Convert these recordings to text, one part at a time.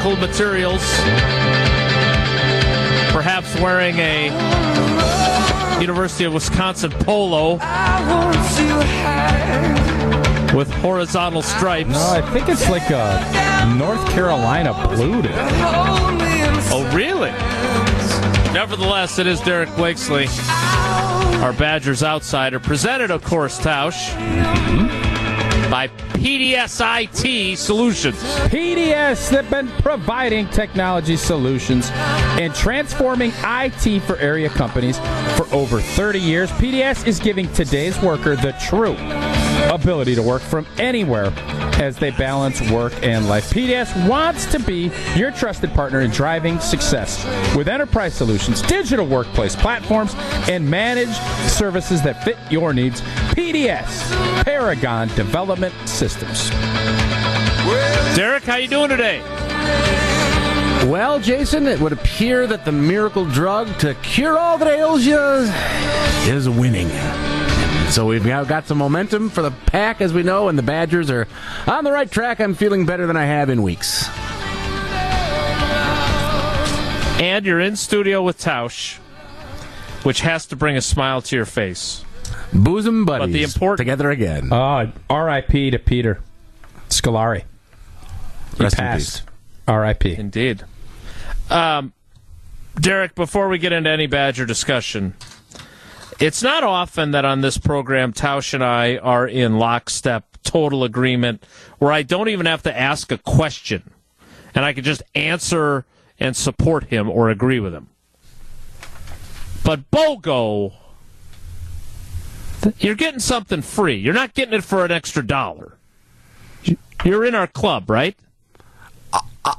materials. Perhaps wearing a University of Wisconsin polo with horizontal stripes. No, I think it's like a North Carolina blue today. Oh, really? Nevertheless, it is Derek Blakesley, our Badgers outsider, presented, of course, Tausch, mm-hmm. By PDS IT Solutions. PDS, they've been providing technology solutions and transforming IT for area companies for over 30 years. PDS is giving today's worker the true ability to work from anywhere as they balance work and life. PDS wants to be your trusted partner in driving success with enterprise solutions, digital workplace platforms, and managed services that fit your needs. PDS, Paragon Development Systems. Derek, how you doing today? Well, Jason, it would appear that the miracle drug to cure all that ails you is winning. So we've got some momentum for the pack, as we know, and the Badgers are on the right track. I'm feeling better than I have in weeks. And you're in studio with Tausch, which has to bring a smile to your face. Bosom buddies But the important- together again. Uh, R.I.P. to Peter Scolari. He Rest in passed. R.I.P. Indeed. Um, Derek, before we get into any Badger discussion, it's not often that on this program, Tausch and I are in lockstep, total agreement, where I don't even have to ask a question, and I can just answer and support him or agree with him. But BOGO, you're getting something free. You're not getting it for an extra dollar. You're in our club, right?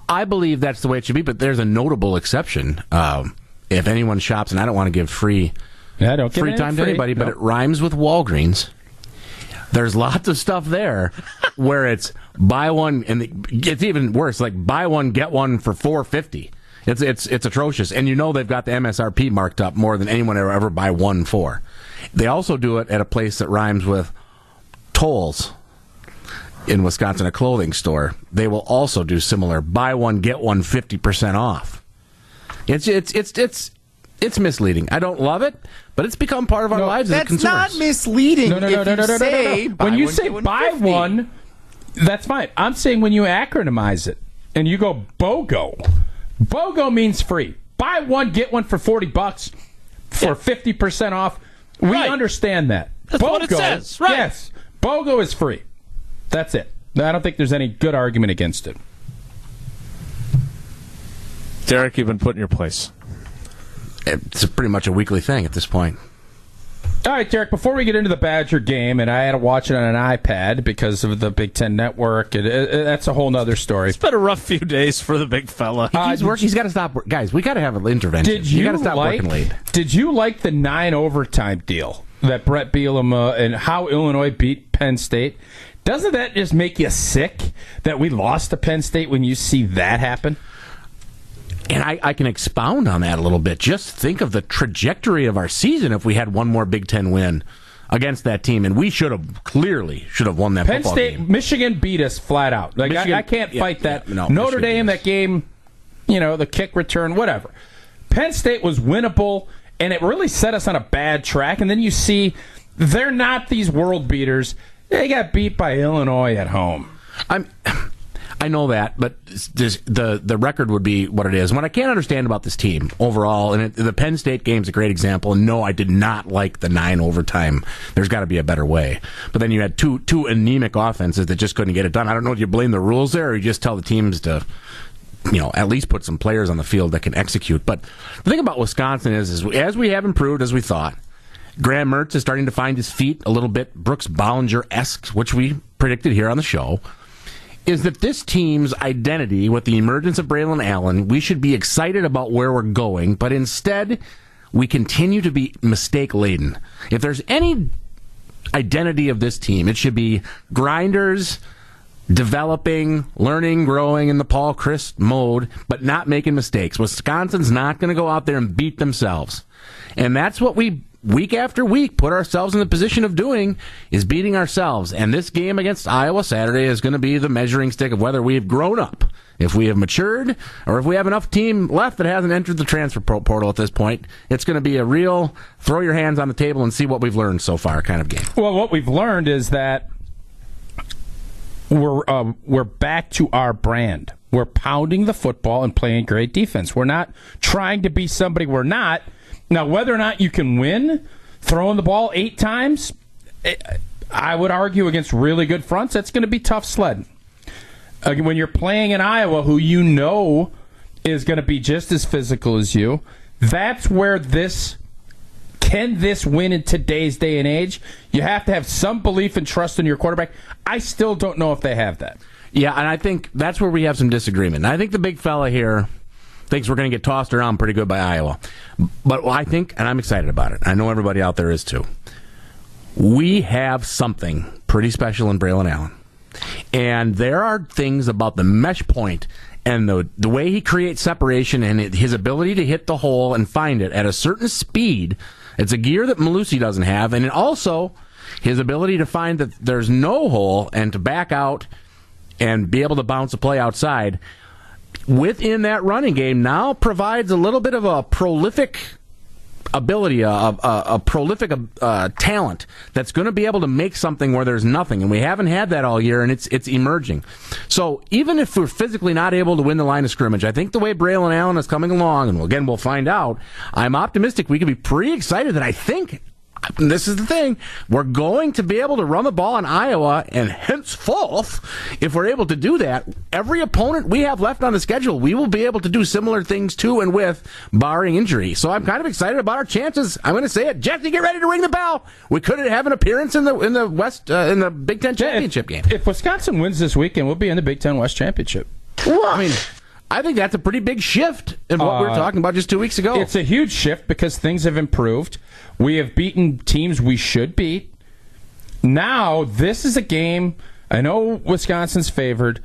I believe that's the way it should be, but there's a notable exception. Um, if anyone shops, and I don't want to give free Yeah, don't free time free. to anybody, but No. it rhymes with Walgreens. There's lots of stuff there where it's buy one, and it's even worse. Like buy one get one for four fifty. It's it's it's atrocious, and you know they've got the MSRP marked up more than anyone ever ever buy one for. They also do it at a place that rhymes with tolls in Wisconsin, a clothing store. They will also do similar buy one get one 50% off. It's it's it's it's it's misleading. I don't love it, but it's become part of our No, lives as consumers. That's not misleading. No, no, if no, no, no, no, no, no. When you say buy one, that's fine. I'm saying when you acronymize it and you go BOGO, BOGO means free. Buy one, get one for 40 bucks for 50% off. We Right. understand that. That's what it says, right. Yes. BOGO is free. That's it. I don't think there's any good argument against it. Derek, you've been put in your place. It's pretty much a weekly thing at this point. All right, Derek, before we get into the Badger game, and I had to watch it on an iPad because of the Big Ten Network, and it, it- that's a whole nother story. It's been a rough few days for the big fella. Uh, He's working. He's got to stop. Guys, we got to have an intervention. Did you, got to stop like? working late. Did you like the nine overtime deal that Bret Bielema and how Illinois beat Penn State? Doesn't that just make you sick that we lost to Penn State when you see that happen? And I, I can expound on that a little bit. Just think of the trajectory of our season if we had one more Big Ten win against that team, and we should have clearly should have won that Penn State, game. Michigan beat us flat out. Like Michigan- I, I can't yeah, fight that. yeah, no, Notre Michigan Dame, that game, you know, the kick return, whatever. Penn State was winnable, and it really set us on a bad track. And then you see they're not these world beaters. They got beat by Illinois at home. I'm. I know that, but this, the the record would be what it is. What I can't understand about this team overall, and it, the Penn State game is a great example. And no, I did not like the nine overtime. There's got to be a better way. But then you had two two anemic offenses that just couldn't get it done. I don't know if you blame the rules there, or you just tell the teams to, you know, at least put some players on the field that can execute. But the thing about Wisconsin is, is as we have improved as we thought, Graham Mertz is starting to find his feet a little bit Brooks Bollinger esque, which we predicted here on the show is that this team's identity with the emergence of Braylon Allen, we should be excited about where we're going, but instead we continue to be mistake laden. If there's any identity of this team, it should be grinders developing, learning, growing in the Paul Chryst mode, but not making mistakes. Wisconsin's not going to go out there and beat themselves. And that's what we week after week put ourselves in the position of doing is beating ourselves. And this game against Iowa Saturday is going to be the measuring stick of whether we have grown up, if we have matured, or if we have enough team left that hasn't entered the transfer portal at this point. It's going to be a real throw your hands on the table and see what we've learned so far kind of game. Well, what we've learned is that we're um, we're back to our brand. We're pounding the football and playing great defense. We're not trying to be somebody we're not. Now, whether or not you can win throwing the ball eight times, eh, I would argue against really good fronts, that's going to be tough sledding. Uh, when you're playing in Iowa, who you know is going to be just as physical as you, that's where this can this win in today's day and age? You have to have some belief and trust in your quarterback. I still don't know if they have that. Yeah, and I think that's where we have some disagreement. I think the big fella here thinks we're going to get tossed around pretty good by Iowa. But I think, and I'm excited about it, I know everybody out there is too, we have something pretty special in Braylon Allen. And there are things about the mesh point and the, the way he creates separation and his ability to hit the hole and find it at a certain speed. It's a gear that Mellusi doesn't have. And also his ability to find that there's no hole and to back out and be able to bounce a play outside within that running game now provides a little bit of a prolific ability, a, a, a prolific uh, talent that's going to be able to make something where there's nothing, and we haven't had that all year, and it's it's emerging. So even if we're physically not able to win the line of scrimmage, I think the way Braylon Allen is coming along, and again we'll find out. I'm optimistic we could be pretty excited that I think this is the thing. We're going to be able to run the ball in Iowa, and henceforth, if we're able to do that, every opponent we have left on the schedule, we will be able to do similar things to and with, barring injury. So I'm kind of excited about our chances. I'm going to say it. Jesse, get ready to ring the bell. We could have an appearance in the in the West uh, in the Big Ten championship if, game. If Wisconsin wins this weekend, we'll be in the Big Ten West championship. I mean. I think that's a pretty big shift in what uh, we were talking about just two weeks ago. It's a huge shift because things have improved. We have beaten teams we should beat. Now, this is a game. I know Wisconsin's favored.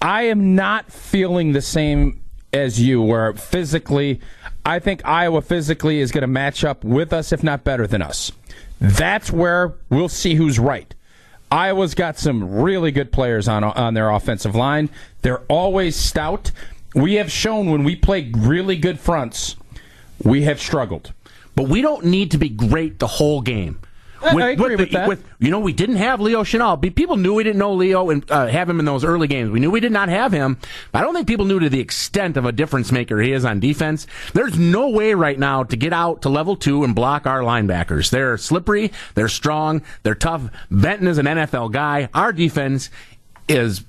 I am not feeling the same as you, where physically, I think Iowa physically is going to match up with us, if not better than us. That's where we'll see who's right. Iowa's got some really good players on on their offensive line. They're always stout. We have shown when we play really good fronts, we have struggled but we don't need to be great the whole game. With, I agree with, with that. With, you know, we didn't have Leo Chenal. People knew we didn't know Leo and uh, have him in those early games. We knew we did not have him. I don't think people knew to the extent of a difference maker he is on defense. There's no way right now to get out to level two and block our linebackers. They're slippery. They're strong. They're tough. Benton is an NFL guy. Our defense is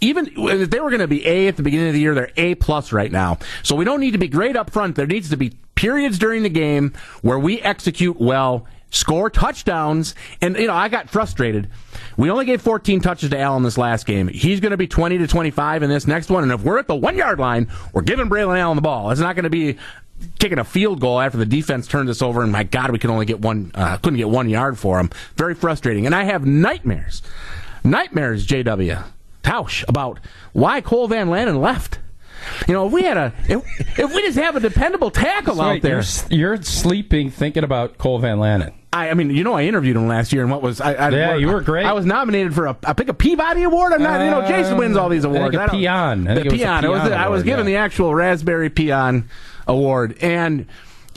even if they were going to be A at the beginning of the year, they're A plus right now. So we don't need to be great up front. There needs to be periods during the game where we execute well, score touchdowns, and you know I got frustrated. We only gave 14 touches to Allen this last game. He's going to be 20 to 25 in this next one, and if we're at the one yard line, we're giving Braylon Allen the ball. It's not going to be kicking a field goal after the defense turned this over, and my God, we could only get one, uh, couldn't get one yard for him. Very frustrating, and I have nightmares, nightmares, JW Tausch about why Cole Van Lanen left. You know, if we had a, if, if we just have a dependable tackle out there, you're, you're, sleeping thinking about Cole Van Lanen. I, I, mean, you know, I interviewed him last year, and what was I? I yeah, you were great. I was nominated for a, I pick a Peabody Award. I'm not, uh, you know, Jason wins all these awards. I think a peon. I the peon. Was was I was given yeah. the actual raspberry peon award, and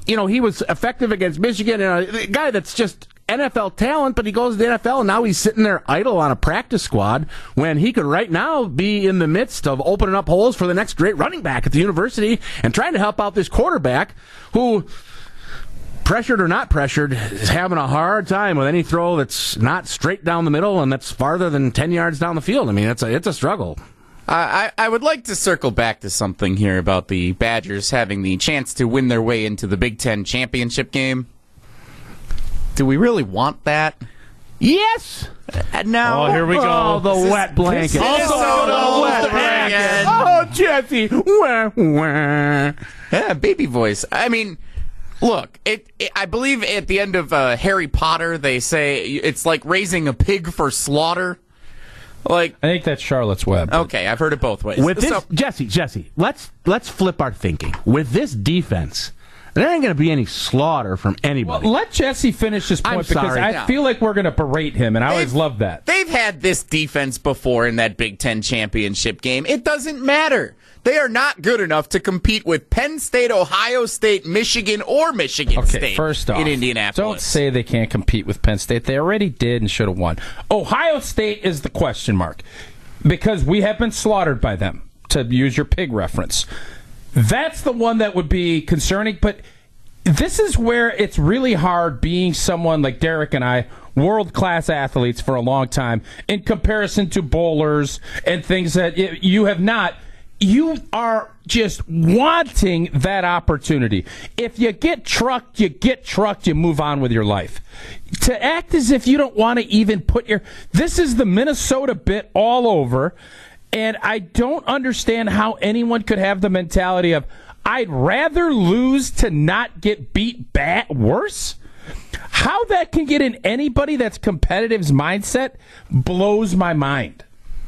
you know, he was effective against Michigan, and a guy that's just NFL talent, but he goes to the NFL and now he's sitting there idle on a practice squad when he could right now be in the midst of opening up holes for the next great running back at the university and trying to help out this quarterback who pressured or not pressured, is having a hard time with any throw that's not straight down the middle and that's farther than 10 yards down the field. I mean, it's a, it's a struggle. I, I would like to circle back to something here about the Badgers having the chance to win their way into the Big Ten championship game. Do we really want that? Yes. Uh, no. Oh, here we go. Oh, the this wet blanket. Also, wet blanket. Oh, Jesse. Wah, wah. Yeah, baby voice. I mean, look, it, it, I believe at the end of uh, Harry Potter, they say it's like raising a pig for slaughter. Like I think that's Charlotte's Web. Okay, I've heard it both ways. With this, so, Jesse, Jesse, let's let's flip our thinking. With this defense, there ain't going to be any slaughter from anybody. Let Jesse finish his point I'm because sorry. I Yeah. feel like we're going to berate him, and I always They've- love that. They've had this defense before in that Big Ten championship game. It doesn't matter. They are not good enough to compete with Penn State, Ohio State, Michigan, or Michigan Okay, State first off, in Indianapolis. don't say they can't compete with Penn State. They already did and should have won. Ohio State is the question mark because we have been slaughtered by them. To use your pig reference, that's the one that would be concerning. But this is where it's really hard being someone like Derek and I, world class athletes for a long time, in comparison to bowlers and things that you have not. You are just wanting that opportunity. If you get trucked, you get trucked, you move on with your life. To act as if you don't want to even put your. This is the Minnesota bit all over. And I don't understand how anyone could have the mentality of, I'd rather lose to not get beat bad worse. How that can get in anybody that's competitive's mindset blows my mind.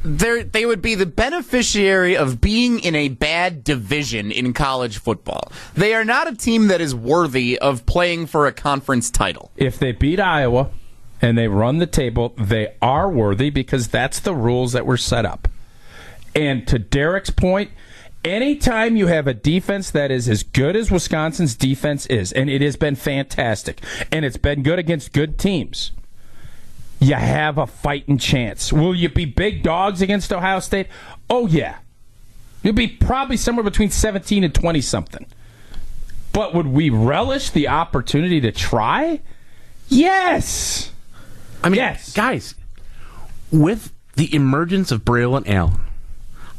They're, they would be the beneficiary of being in a bad division in college football. They are not a team that is worthy of playing for a conference title. If they beat Iowa and they run the table, they are worthy because that's the rules that were set up. And to Derek's point, anytime you have a defense that is as good as Wisconsin's defense is, and it has been fantastic, and it's been good against good teams, you have a fighting chance. Will you be big dogs against Ohio State? Oh, yeah. You'll be probably somewhere between 17 and 20 something. But would we relish the opportunity to try? Yes. I mean, Yes. guys, with the emergence of Braylon Allen,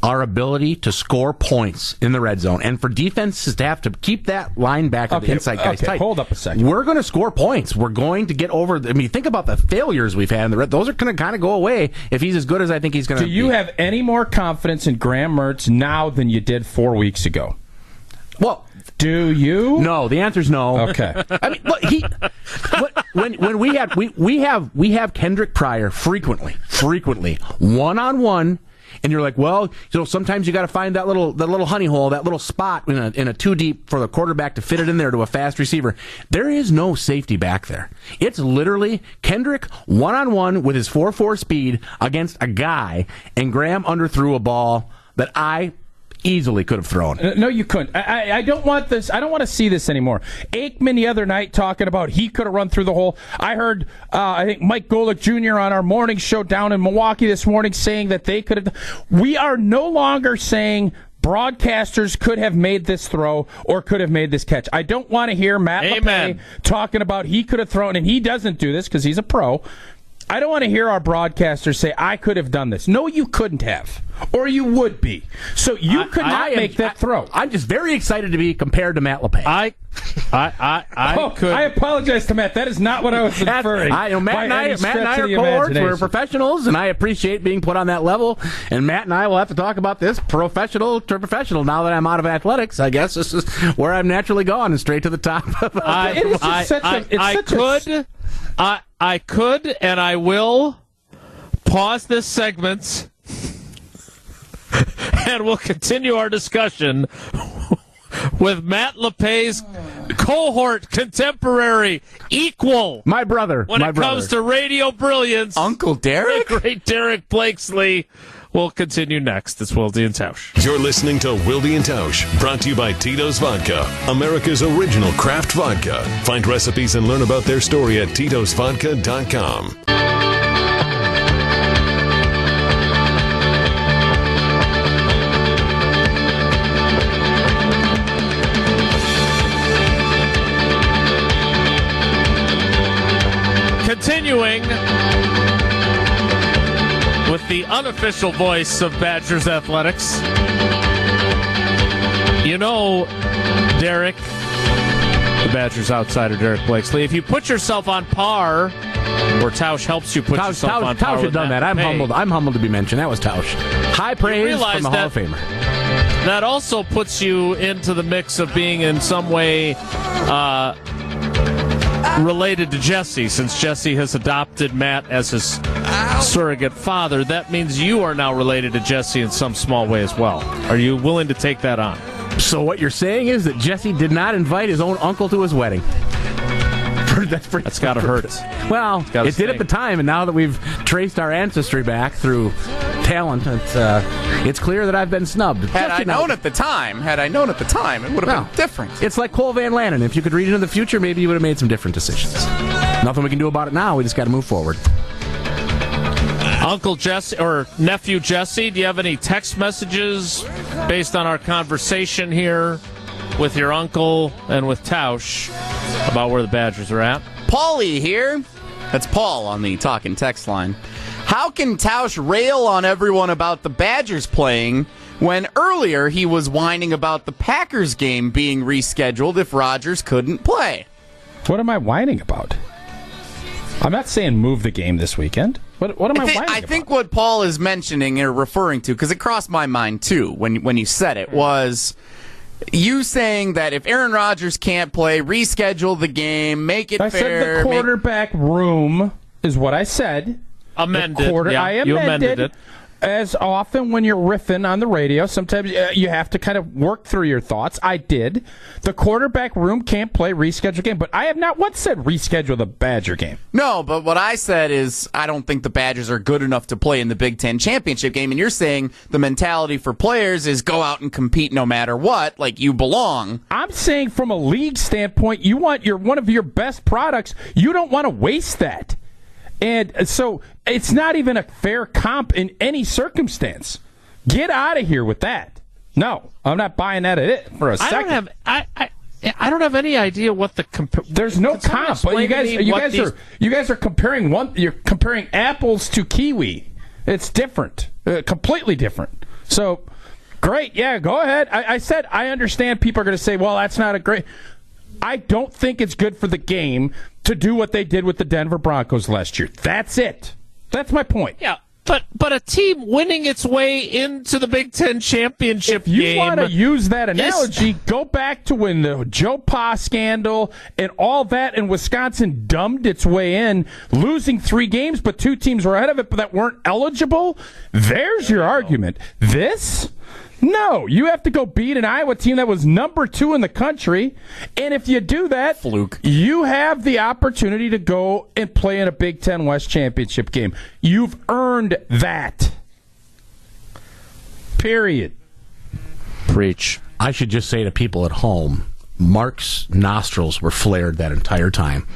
our ability to score points in the red zone, and for defenses to have to keep that linebacker, Okay, the inside guys okay, tight. hold up a second. We're going to score points. We're going to get over. I mean, think about the failures we've had in the red. Those are going to kind of go away if he's as good as I think he's going to. Do you have any more confidence in Graham Mertz now than you did four weeks ago? Well, Do you? no. The answer is no. Okay. I mean, look, he when when we had we we have we have Kendric Pryor frequently, frequently one on one, and you're like, well, you know, sometimes you got to find that little that little honey hole, that little spot in a in a two deep for the quarterback to fit it in there to a fast receiver. There is no safety back there. It's literally Kendric one on one with his four four speed against a guy, and Graham underthrew a ball that I easily could have thrown. Uh, No, you couldn't. I, I, I don't want this. I don't want to see this anymore. Aikman the other night talking about he could have run through the hole. I heard, uh, I think Mike Golic Jr. on our morning show down in Milwaukee this morning saying that they could have. We are no longer saying broadcasters could have made this throw or could have made this catch. I don't want to hear Matt Amen. LePay talking about he could have thrown, and he doesn't do this because he's a pro. I don't want to hear our broadcasters say I could have done this. No, you couldn't have, or you would be. So you could I- not I am- make that I- throw. I'm just very excited to be compared to Matt LePay. I, I, I, I oh, could. I apologize to Matt. That is not what I was That's- inferring. I, you know, Matt and I, Matt and I are cohorts. We're professionals, and I appreciate being put on that level. And Matt and I will have to talk about this professional to professional. Now that I'm out of athletics, I guess this is where I'm naturally gone and straight to the top. I, It is just I, such a- I, it's I such a- could, I, I could, and I will pause this segment, and we'll continue our discussion with Matt LePay's cohort, contemporary, equal my brother, when my it brother. comes to radio brilliance. Uncle the Derek? great Derek Blakesley. We'll continue next. It's Wilde and Tausch. You're listening to Wilde and Tausch, brought to you by Tito's Vodka, America's original craft vodka. Find recipes and learn about their story at titosvodka.com. Continuing with the unofficial voice of Badgers athletics. You know, Derek, the Badgers outsider, Derek Blakesley. If you put yourself on par, or Tausch helps you put Tausch, yourself on Tausch, par Tausch had done Matt that. I'm humbled. I'm humbled to be mentioned. That was Tausch. High praise from a Hall of Famer. That also puts you into the mix of being in some way uh, related to Jesse, since Jesse has adopted Matt as his surrogate father. That means you are now related to Jesse in some small way as well. Are you willing to take that on? So what you're saying is that Jesse did not invite his own uncle to his wedding. That's, pretty- That's got to hurt. Well, it gotta did at the time, and now that we've traced our ancestry back through talent, it's, uh, it's clear that I've been snubbed. Had I Jesse, now- known at the time, had I known at the time, it would have Well, been different. It's like Cole Van Lanen. If you could read into the future, maybe you would have made some different decisions. Nothing we can do about it now. We just got to move forward. Uncle Jesse or nephew Jesse, do you have any text messages based on our conversation here with your uncle and with Tausch about where the Badgers are at? Paulie here. That's Paul on the talking text line. How can Tausch rail on everyone about the Badgers playing when earlier he was whining about the Packers game being rescheduled if Rodgers couldn't play? What am I whining about? I'm not saying move the game this weekend. What, what am I, I, thi- whining I about? think what Paul is mentioning or referring to, because it crossed my mind too when when you said it, was you saying that if Aaron Rodgers can't play, reschedule the game, make it I fair. said the make- quarterback room is what I said. Amended. quarter. yeah, I amended, you amended it. As often when you're riffing on the radio, sometimes uh, you have to kind of work through your thoughts. I did. The quarterback room can't play reschedule game, but I have not once said reschedule the Badger game. No, but what I said is I don't think the Badgers are good enough to play in the Big Ten championship game. And you're saying the mentality for players is go out and compete no matter what, like you belong. I'm saying from a league standpoint, you want your one of your best products. You don't want to waste that. And so it's not even a fair comp in any circumstance. Get out of here with that. No, I'm not buying that at it for a second. I don't have I, I I don't have any idea what the comp- There's no comp. But you guys, you guys these- are you guys are comparing one. You're comparing apples to kiwi. It's different, uh, completely different. So, great, yeah, go ahead. I, I said I understand. People are going to say, "Well, that's not a great." I don't think it's good for the game to do what they did with the Denver Broncos last year. That's it. That's my point. Yeah, but but a team winning its way into the Big Ten championship If you want to use that analogy, go back to when the Joe Pa scandal and all that in Wisconsin dumbed its way in, losing three games, but two teams were ahead of it but that weren't eligible. There's your argument. This? No, you have to go beat an Iowa team that was number two in the country. And if you do that, Fluke. you have the opportunity to go and play in a Big Ten West championship game. You've earned that. Period. preach. I should just say to people at home, Mark's nostrils were flared that entire time.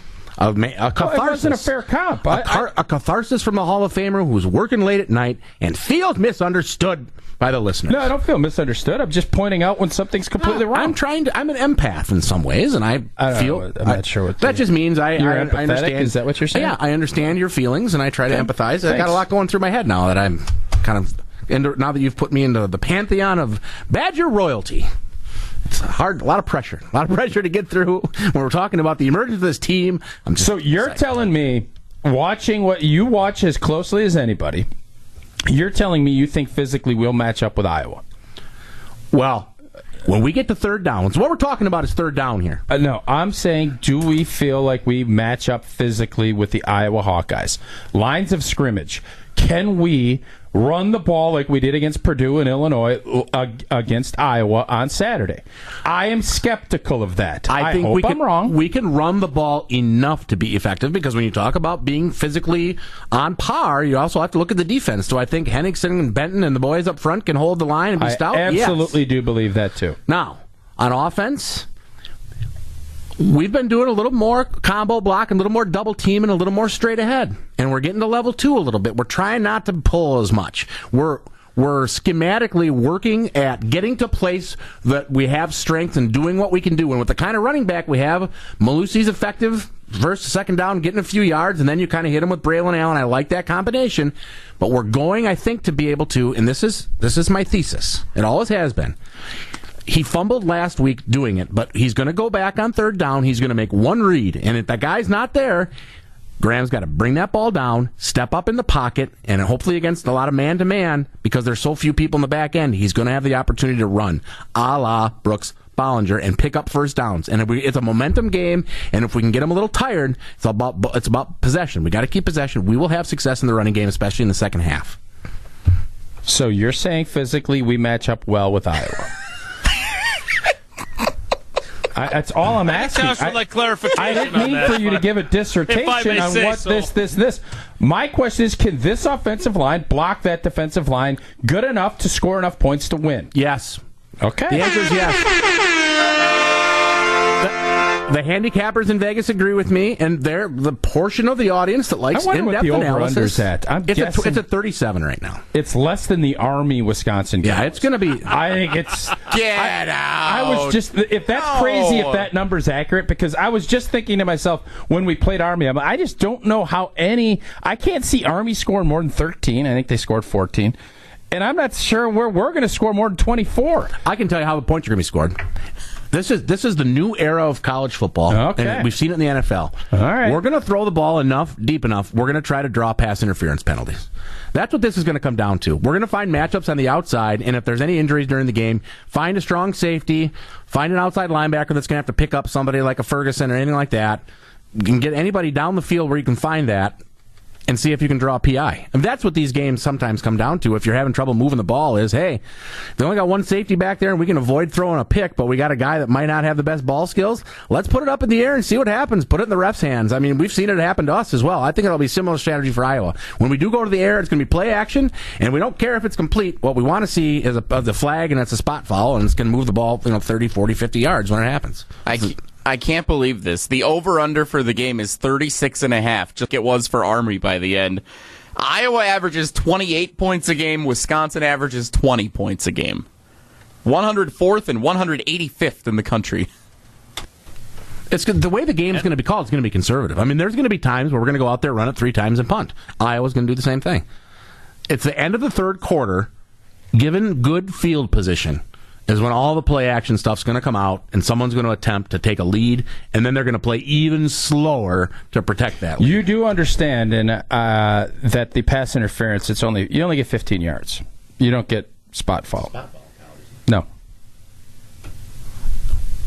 A, a it catharsis. wasn't a fair comp. A, I- car- a catharsis from the Hall of Famer who's working late at night and feels misunderstood by the listeners. No, I don't feel misunderstood. I'm just pointing out when something's completely wrong. I'm trying to. I'm an empath in some ways, and I, I feel. know. I'm not sure what that just means. I, I, understand. Is that what you're saying? Yeah, I understand your feelings, and I try to empathize. I got a lot going through my head now that I'm kind of. Into, now that you've put me into the pantheon of Badger royalty, hard. A lot of pressure. A lot of pressure to get through when we're talking about the emergence of this team. I'm so you're telling me, watching what you watch as closely as anybody, you're telling me you think physically we'll match up with Iowa? well. When we get to third down, so what we're talking about is third down here. Uh, no, I'm saying, do we feel like we match up physically with the Iowa Hawkeyes? Lines of scrimmage. Can we run the ball like we did against Purdue and Illinois uh, against Iowa on Saturday? I am skeptical of that. I, think hope we I'm can, wrong. We can run the ball enough to be effective because when you talk about being physically on par, you also have to look at the defense. Do I think Henningsen and Benton and the boys up front can hold the line and be I stout? Yes. absolutely do believe that too. Now, on offense, we've been doing a little more combo block and a little more double team and a little more straight ahead. And we're getting to level two a little bit. We're trying not to pull as much. We're we're schematically working at getting to place that we have strength and doing what we can do. And with the kind of running back we have, Mellusi's effective first second down, getting a few yards, and then you kind of hit him with Braylon Allen. I like that combination. But we're going, I think, to be able to, and this is this is my thesis. It always has been he fumbled last week doing it, but he's going to go back on third down. He's going to make one read, and if that guy's not there, Graham's got to bring that ball down, step up in the pocket, and hopefully against a lot of man to man, because there's so few people in the back end, he's going to have the opportunity to run, a la Brooks. Bollinger and pick up first downs, and if we, it's a momentum game. And if we can get him a little tired, it's about it's about possession. We got to keep possession. We will have success in the running game, especially in the second half. So you're saying physically we match up well with Iowa? I, that's all I'm asking. Tausch would I- like clarification I didn't on mean that, for you to give a dissertation on what so. this, this, this. My question is, can this offensive line block that defensive line good enough to score enough points to win? Yes. Okay. The answer is yes. The, handicappers in Vegas agree with me, and they're the portion of the audience that likes I in-depth analysis. at. I'm it's, a, guessing- tw- it's a 37 right now. It's less than the Army Wisconsin game. Yeah, it's going to be. I think it's. Get I out. was just if that's No. crazy if that number's accurate because I was just thinking to myself when we played Army I'm, I just don't know how any I can't see Army scoring more than 13 I think they scored 14 and I'm not sure where we're going to score more than 24 I can tell you how the points are going to be scored. This is this is the new era of college football. Okay. and we've seen it in the NFL. All right. we're going to throw the ball enough, deep enough. We're going to try to draw pass interference penalties. That's what this is going to come down to. We're going to find matchups on the outside, and if there's any injuries during the game, find a strong safety, find an outside linebacker that's going to have to pick up somebody like a Ferguson or anything like that. You can get anybody down the field where you can find that and see if you can draw a PI. And that's what these games sometimes come down to. If you're having trouble moving the ball, is hey, they only got one safety back there, and we can avoid throwing a pick, but we got a guy that might not have the best ball skills. Let's put it up in the air and see what happens. Put it in the refs' hands. I mean, we've seen it happen to us as well. I think it'll be a similar strategy for Iowa. When we do go to the air, it's going to be play action, and we don't care if it's complete. What we want to see is a, the flag, and it's a spot foul, and it's going to move the ball, you know, 30, 40, 50 yards when it happens. I, I can't believe this. The over under for the game is 36 and a half, just like it was for Army by the end. Iowa averages 28 points a game, Wisconsin averages 20 points a game. 104th and 185th in the country. It's good- the way the game's going to be called. It's going to be conservative. I mean, there's going to be times where we're going to go out there, run it three times, and punt. Iowa's going to do the same thing. It's the end of the third quarter. Given good field position, is when all the play action stuff's going to come out, and someone's going to attempt to take a lead, and then they're going to play even slower to protect that. Lead. you do understand and uh, that the pass interference it's only you only get 15 yards you don't get spot foul no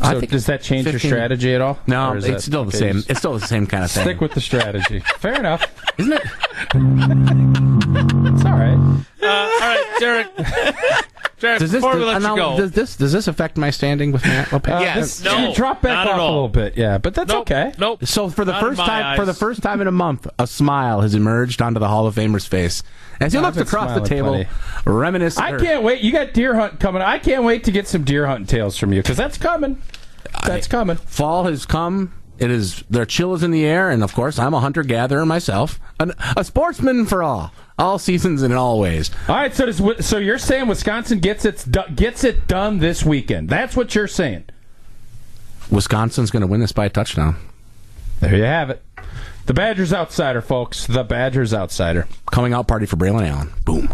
I so think does that change 15 your strategy at all No, it's that- still the okay, same. It's still the same kind of thing, stick with the strategy fair enough isn't it? it's all right Uh, all right, Derek. Derek, Does this, before we does, let you go, does this does this affect my standing with Matt LePay? Uh, Yes. this- No, you drop back not at off a little bit yeah but that's nope, okay Nope. So for the Not first my time, for the first time in a month, a smile has emerged onto the Hall of Famer's face as he looks across the table, plenty. reminiscing. I can't wait. You got deer hunt coming. I can't wait to get some deer hunting tales from you because that's coming. That's coming. Fall has come. It is their chill is in the air, and of course, I'm a hunter gatherer myself, An, a sportsman for all, all seasons and in all ways. All right. So does, so you're saying Wisconsin gets its gets it done this weekend? That's what you're saying. Wisconsin's going to win this by a touchdown. There you have it. The Badgers outsider, folks. The Badgers outsider. Coming out party for Braylon Allen. Boom.